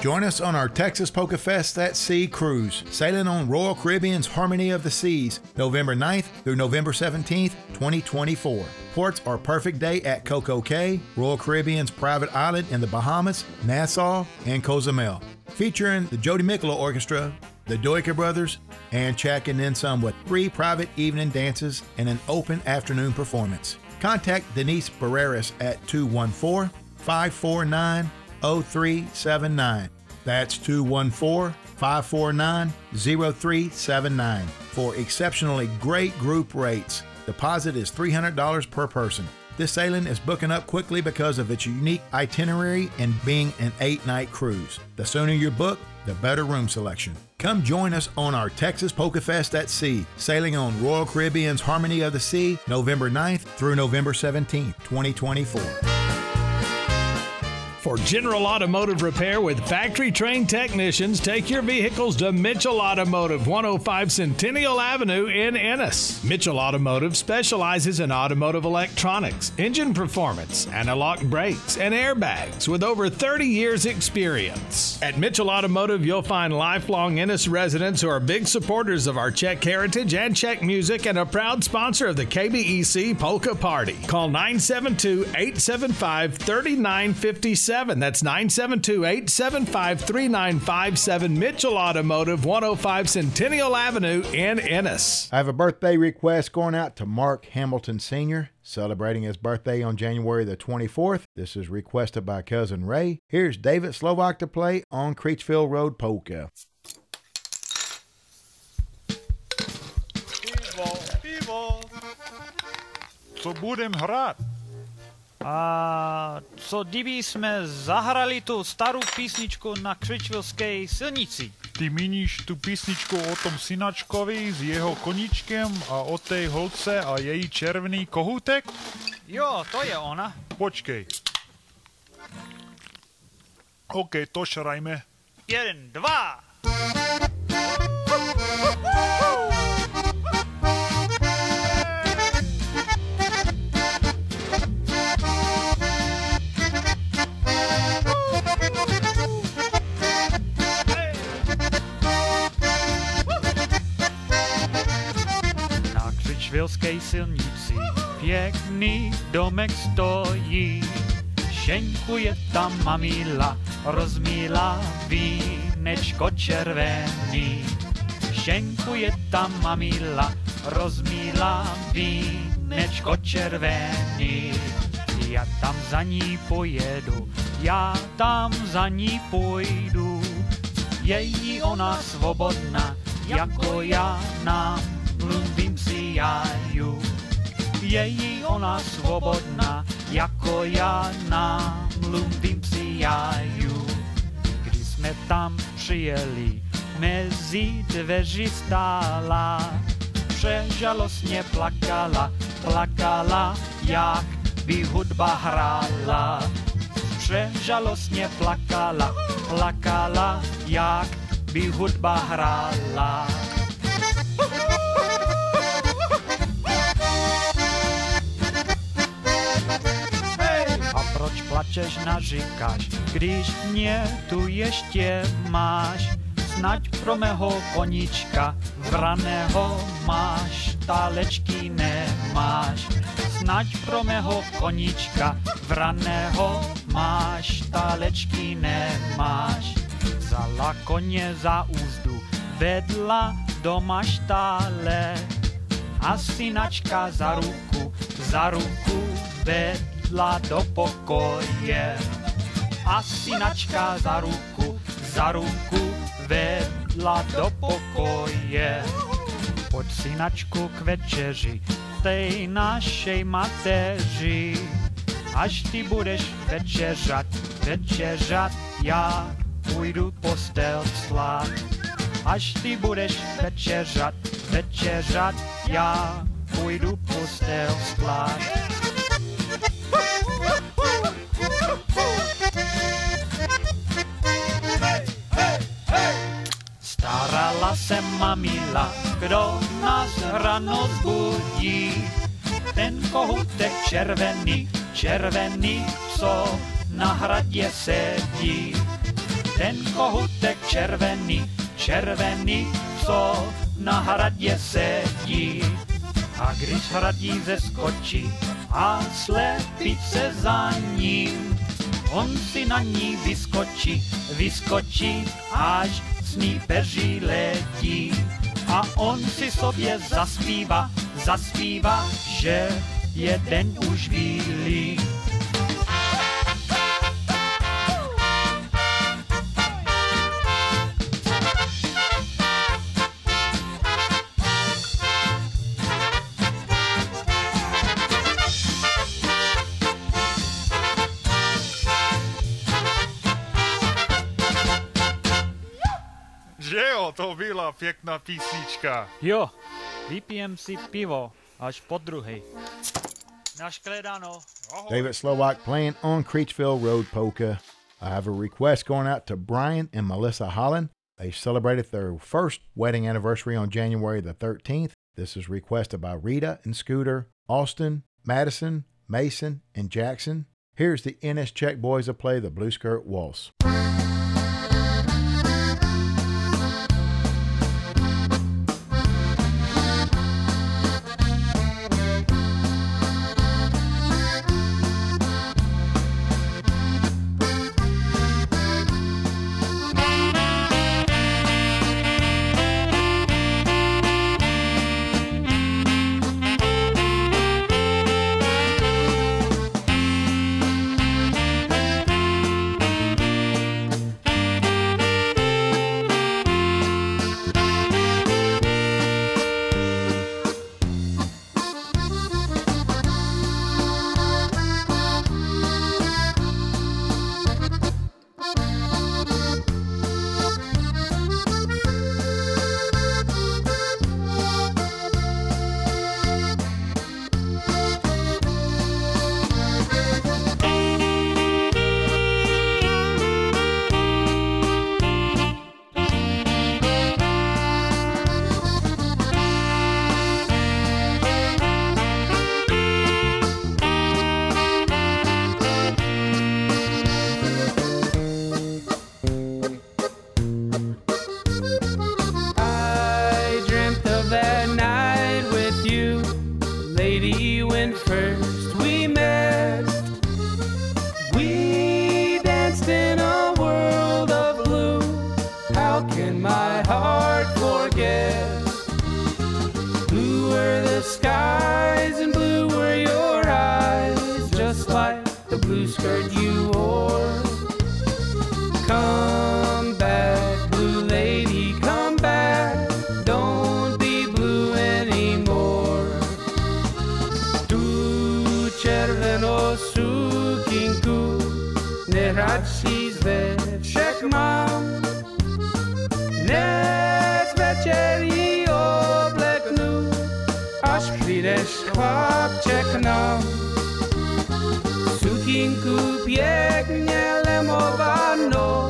Join us on our Texas Polka Fest at Sea cruise, sailing on Royal Caribbean's Harmony of the Seas, November 9th through November 17th, 2024. Ports are Perfect Day at Coco Cay, Royal Caribbean's private island in the Bahamas, Nassau, and Cozumel. Featuring the Jody Mikula Orchestra, the Dujka Brothers, and checking in some with three private evening dances and an open afternoon performance. Contact Denise Barreras at 214 549 0379. That's 214 549 0379 for exceptionally great group rates. Deposit is $300 per person. This sailing is booking up quickly because of its unique itinerary and being an eight night cruise. The sooner you book, the better room selection. Come join us on our Texas Polka Fest at Sea, sailing on Royal Caribbean's Harmony of the Sea, November 9th through November 17th, 2024. For general automotive repair with factory trained technicians, take your vehicles to Mitchell Automotive, 105 Centennial Avenue in Ennis. Mitchell Automotive specializes in automotive electronics, engine performance, anti-lock brakes, and airbags with over 30 years' experience. At Mitchell Automotive, you'll find lifelong Ennis residents who are big supporters of our Czech heritage and Czech music and a proud sponsor of the KBEC Polka Party. Call 972 875 3957 that's 972 875 3957. Mitchell Automotive, 105 Centennial Avenue in Ennis. I have a birthday request going out to Mark Hamilton Sr., celebrating his birthday on January the 24th. This is requested by cousin Ray. Here's David Slovak to play on Creechville Road Polka. Pivo, pivo. Co budem hrát? A co kdyby jsme zahrali tu starou písničku na Křičvilské silnici? Ty míníš tu písničku o tom synačkovi s jeho koničkem a o té holce a její červený kohoutek? Jo, to je ona. Počkej. OK, to šrajme. Jeden, dva. Švilské silnici pěkný domek stojí. Šenkuje tam mamila, rozmíla vínečko červený. Šenkuje tam mamila, rozmíla vínečko červený. Já tam za ní pojedu, já tam za ní půjdu. Je jí ona svobodná, jako já nám mluvím si jáju. Je jí ona svobodná, jako já nám mluvím si jáju. Když jsme tam přijeli, mezi dveři stála, přežalostně plakala, plakala, jak by hudba hrála. Přežalostně plakala, plakala, jak by hudba hrála. zaczesz narzykać, když mě tu ještě máš. Snaď pro mého konička, vraného máš, talečky nemáš. pro měho konička, vraného máš, talečky nemáš. Vzala koně za úzdu, vedla do maštále, a synačka za ruku, za ruku vedla vedla do pokoje. A synačka za ruku, za ruku vedla do pokoje. Pod synačku k večeři, tej našej mateři. Až ty budeš večeřat, večeřat, já půjdu postel slát. Až ty budeš večeřat, večeřat, já půjdu postel slát. Starala se mamila, kdo nás ráno zbudí. Ten kohoutek červený, červený, co na hradě sedí. Ten kohutek červený, červený, co na hradě sedí. A když hradí zeskočí a slepice za ním, on si na ní vyskočí, vyskočí, až ní peří letí. A on si sobě zaspívá, zaspívá, že je den už bílý. To byla pěkná písnička. Jo, vypijem si pivo až po druhej. Naškledanou. David Slovak playing on Creechville Road Polka. I have a request going out to Brian and Melissa Holland. They celebrated their first wedding anniversary on January the 13th. This is requested by Rita and Scooter, Austin, Madison, Mason, and Jackson. Here's the Ennis Czech Boys to play the Blue Skirt Waltz. Červenou sukinku, neradší zde však mám. Dnes večer ji obleknu, až přijdeš chlapče k nám. Sukinku pěkně lemovanou,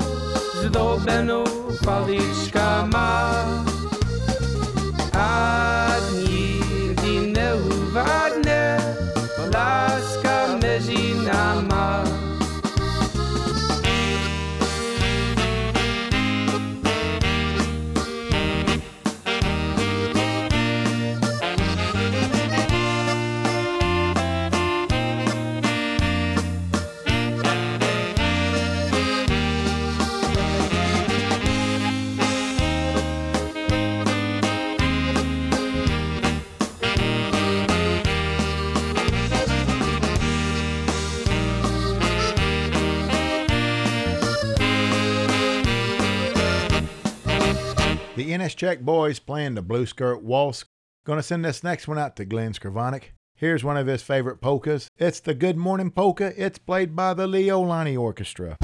zdobenou paličkama. A Ennis Czech Boys playing the Blue Skirt Waltz. Gonna send this next one out to Glenn Skravanik. Here's one of his favorite polkas. It's the Good Morning Polka. It's played by the Leolani Orchestra.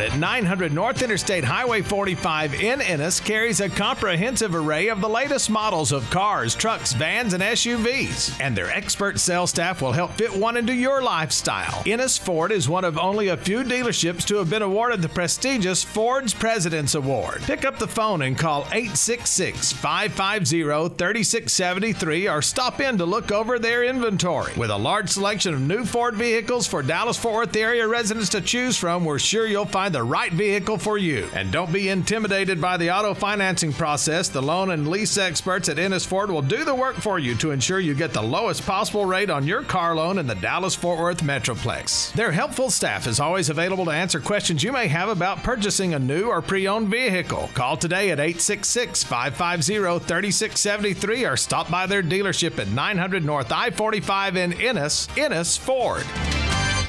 At 900 North Interstate Highway 45 in Ennis carries a comprehensive array of the latest models of cars, trucks, vans, and SUVs. And their expert sales staff will help fit one into your lifestyle. Ennis Ford is one of only a few dealerships to have been awarded the prestigious Ford's President's Award. Pick up the phone and call 866 550 3673 or stop in to look over their inventory. With a large selection of new Ford vehicles for Dallas Fort Worth area residents to choose from, we're sure you'll find the right vehicle for you. And don't be intimidated by the auto financing process. The loan and lease experts at Ennis Ford will do the work for you to ensure you get the lowest possible rate on your car loan in the Dallas Fort Worth Metroplex. Their helpful staff is always available to answer questions you may have about purchasing a new or pre owned vehicle. Call today at 866 550 3673 or stop by their dealership at 900 North I 45 in Ennis, Ennis Ford.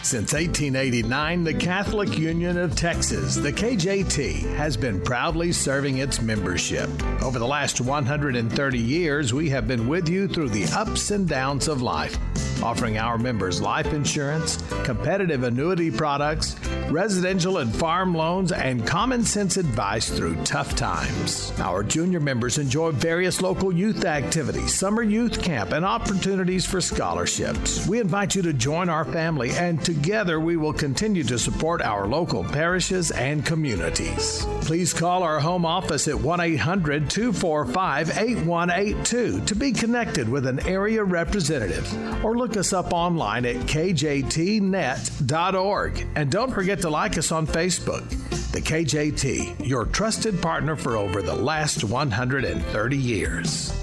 Since 1889, the Catholic Union of Texas, the KJT, has been proudly serving its membership. Over the last 130 years, we have been with you through the ups and downs of life, offering our members life insurance, competitive annuity products, residential and farm loans, and common sense advice through tough times. Our junior members enjoy various local youth activities, summer youth camp, and opportunities for scholarships. We invite you to join our family and together we will continue to support our local parishes and communities. Please call our home office at 1 800 245 8182 to be connected with an area representative or look us up online at kjtnet.org. And don't forget to like us on Facebook. The KJT, your trusted partner for over the last 130 years.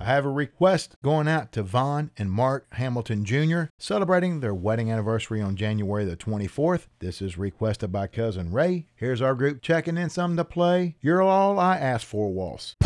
I have a request going out to Vaughn and Mark Hamilton Jr., celebrating their wedding anniversary on January the 24th. This is requested by cousin Ray. Here's our group checking in something to play. You're all I asked for, Waltz.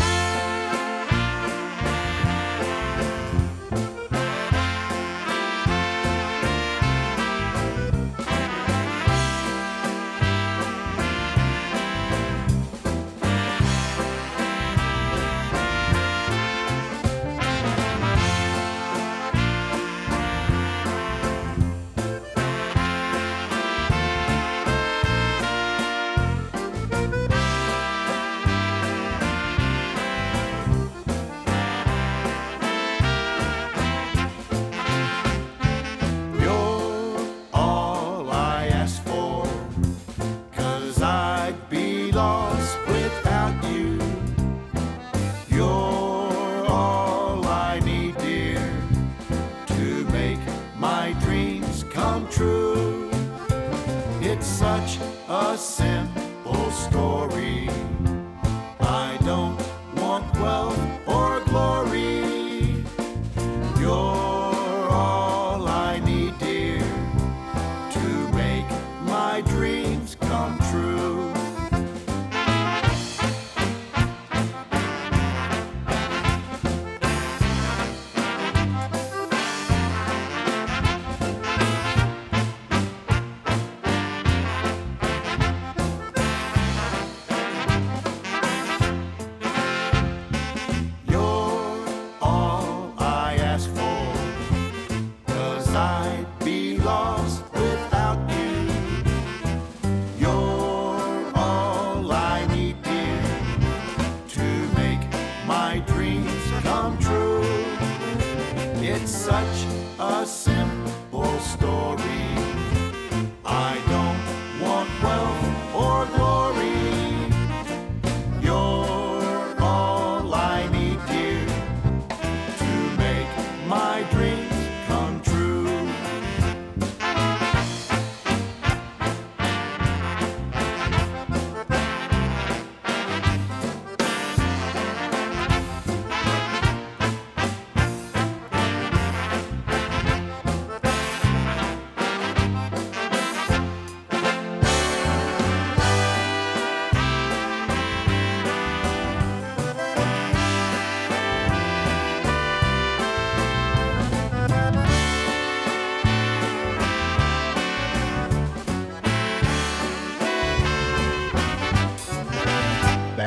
lost.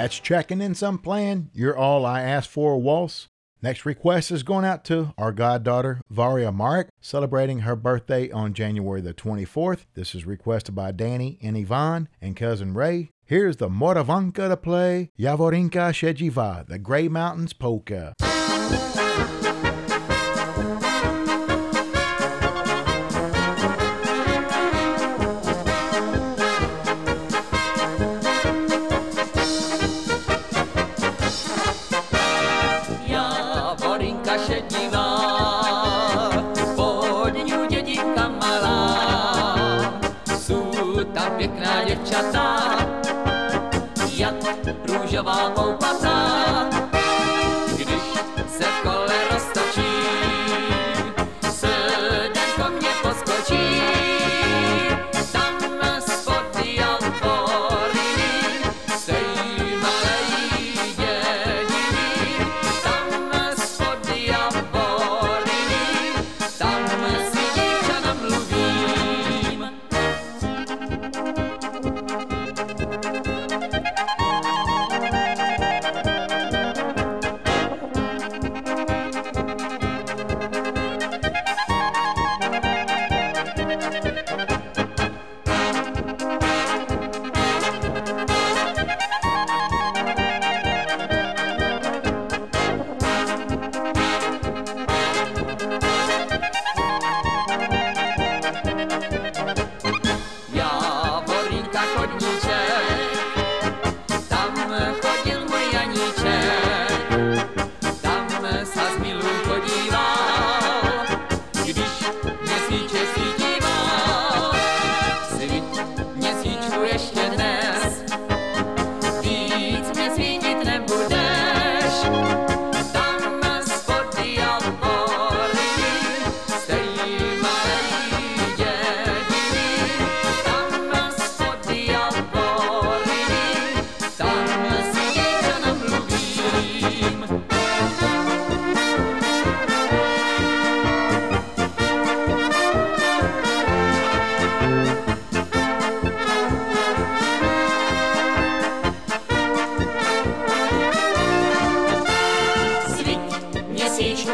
That's checking in some plan. You're all I asked for, Waltz. Next request is going out to our goddaughter, Varia Marek, celebrating her birthday on January the 24th. This is requested by Danny and Yvonne and cousin Ray. Here's the Moravanka to play Javorinka šedivá, the Gray Mountains Polka. koupatá, jak růžová koupatá.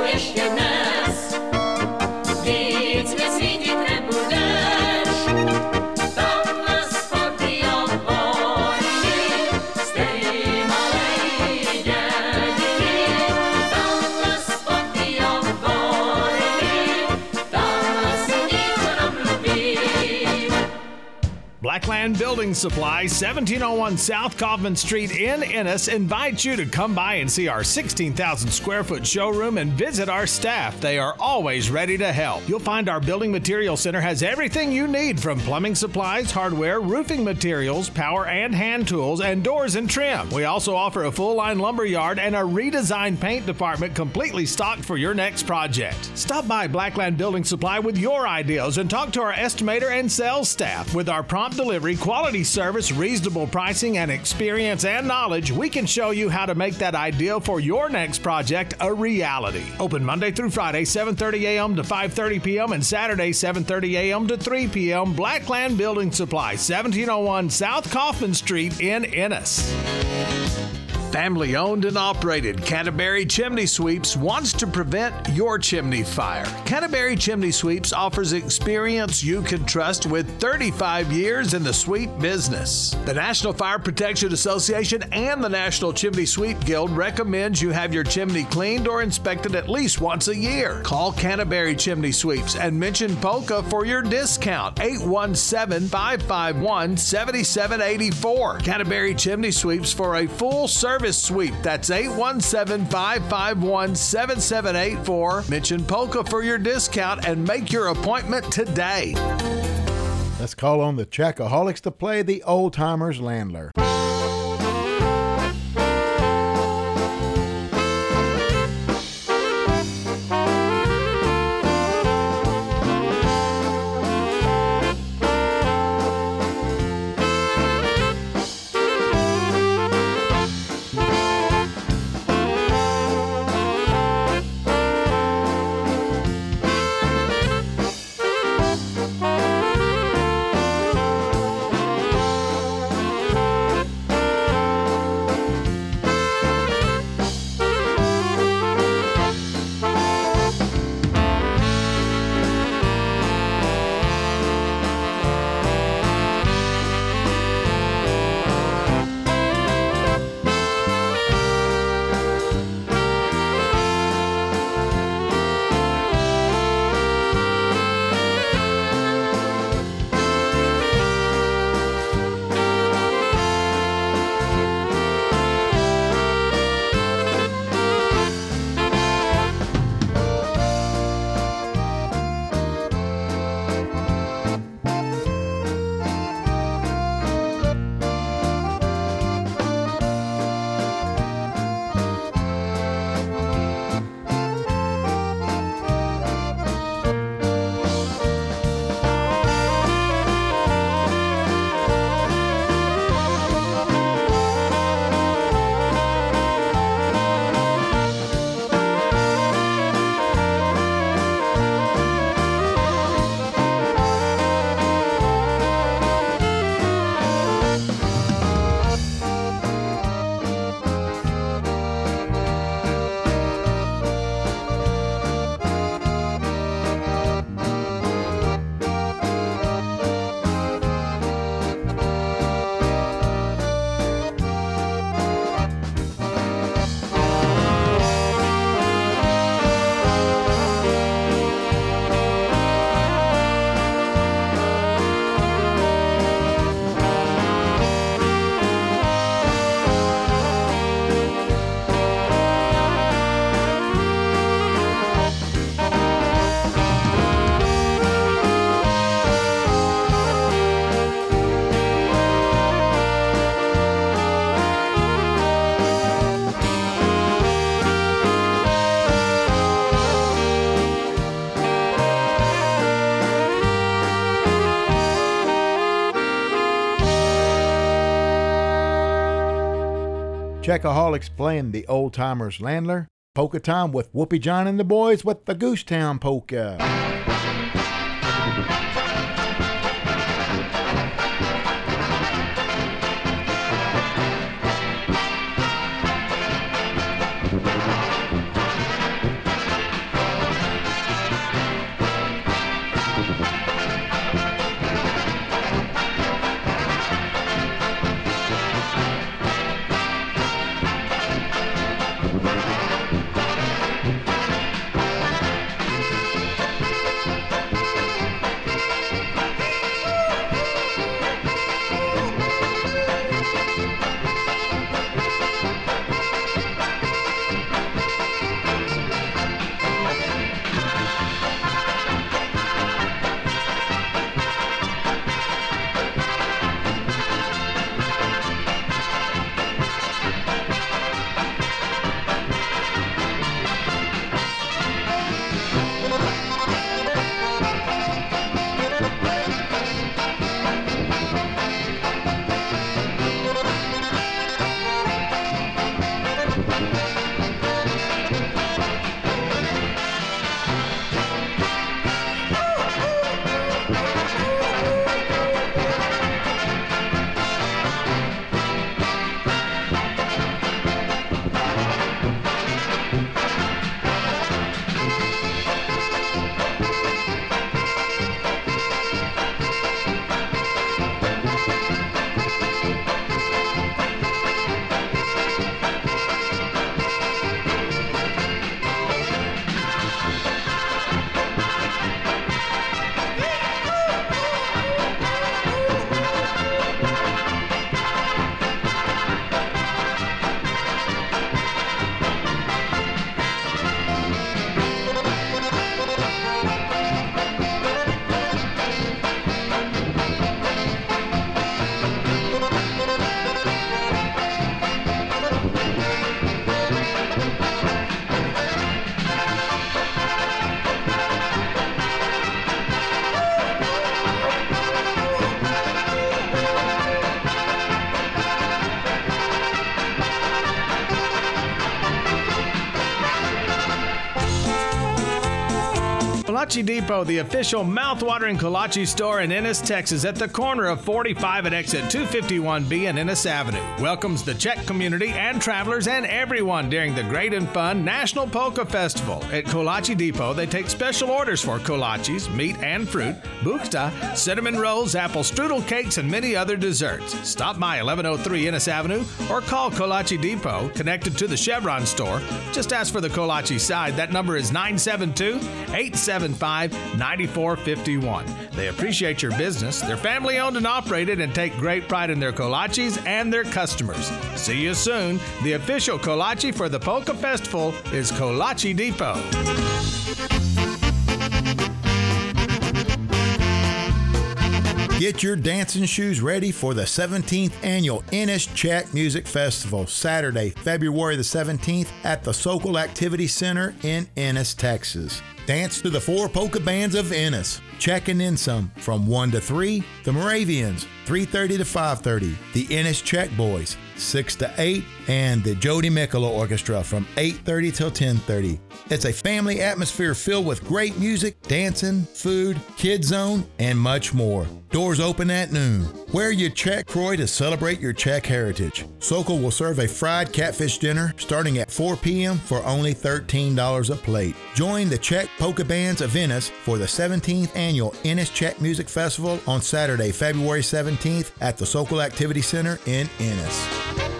Měsíčku Building Supply, 1701 South Kaufman Street in Ennis, invites you to come by and see our 16,000 square foot showroom and visit our staff. They are always ready to help. You'll find our building material center has everything you need from plumbing supplies, hardware, roofing materials, power and hand tools, and doors and trim. We also offer a full line lumber yard and a redesigned paint department completely stocked for your next project. Stop by Blackland Building Supply with your ideas and talk to our estimator and sales staff. With our prompt delivery, quality service, reasonable pricing, and experience and knowledge, we can show you how to make that ideal for your next project a reality. Open Monday through Friday, 7:30 a.m. to 5:30 p.m. and Saturday, 7:30 a.m. to 3 p.m. Blackland Building Supply, 1701 South Kaufman Street in Ennis. Family owned and operated, Canterbury Chimney Sweeps wants to prevent your chimney fire. Canterbury Chimney Sweeps offers experience you can trust with 35 years in the sweep business. The National Fire Protection Association and the National Chimney Sweep Guild recommends you have your chimney cleaned or inspected at least once a year. Call Canterbury Chimney Sweeps and mention Polka for your discount. 817 551 7784. Canterbury Chimney Sweeps for a full service sweep. That's 817 551 7784. Mention Polka for your discount and make your appointment today. Let's call on the Czechaholics to play the Old Timers Landler. Czechaholics playing the Old Timers Landler. Polka time with Whoopee John and the boys with the Goosetown Polka. Kolache Depot, the official mouthwatering kolache store in Ennis, Texas, at the corner of 45 and exit 251B and Ennis Avenue, welcomes the Czech community and travelers and everyone during the great and fun National Polka Festival. At Kolache Depot, they take special orders for kolaches, meat and fruit, bukta, cinnamon rolls, apple strudel cakes, and many other desserts. Stop by 1103 Ennis Avenue or call Kolache Depot, connected to the Chevron store. Just ask for the Kolache side. That number is 972 875 9451. They appreciate your business. They're family owned and operated and take great pride in their kolaches and their customers. See you soon. The official kolache for the Polka Festival is Kolache Depot. Get your dancing shoes ready for the 17th annual Ennis Czech Music Festival, Saturday, February the 17th at the Sokol Activity Center in Ennis, Texas. Dance to the four polka bands of Ennis. Checking in some from 1 to 3, the Moravians, 3:30 to 5:30, the Ennis Czech Boys, 6 to 8, and the Jody Mikula Orchestra from 8:30 till 10:30. It's a family atmosphere filled with great music, dancing, food, kid zone, and much more. Doors open at noon. Wear your Czech kroj to celebrate your Czech heritage. Sokol will serve a fried catfish dinner starting at 4 p.m. for only $13 a plate. Join the Czech Polka Bands of Ennis for the 17th annual Ennis Czech Music Festival on Saturday, February 17th at the Sokol Activity Center in Ennis.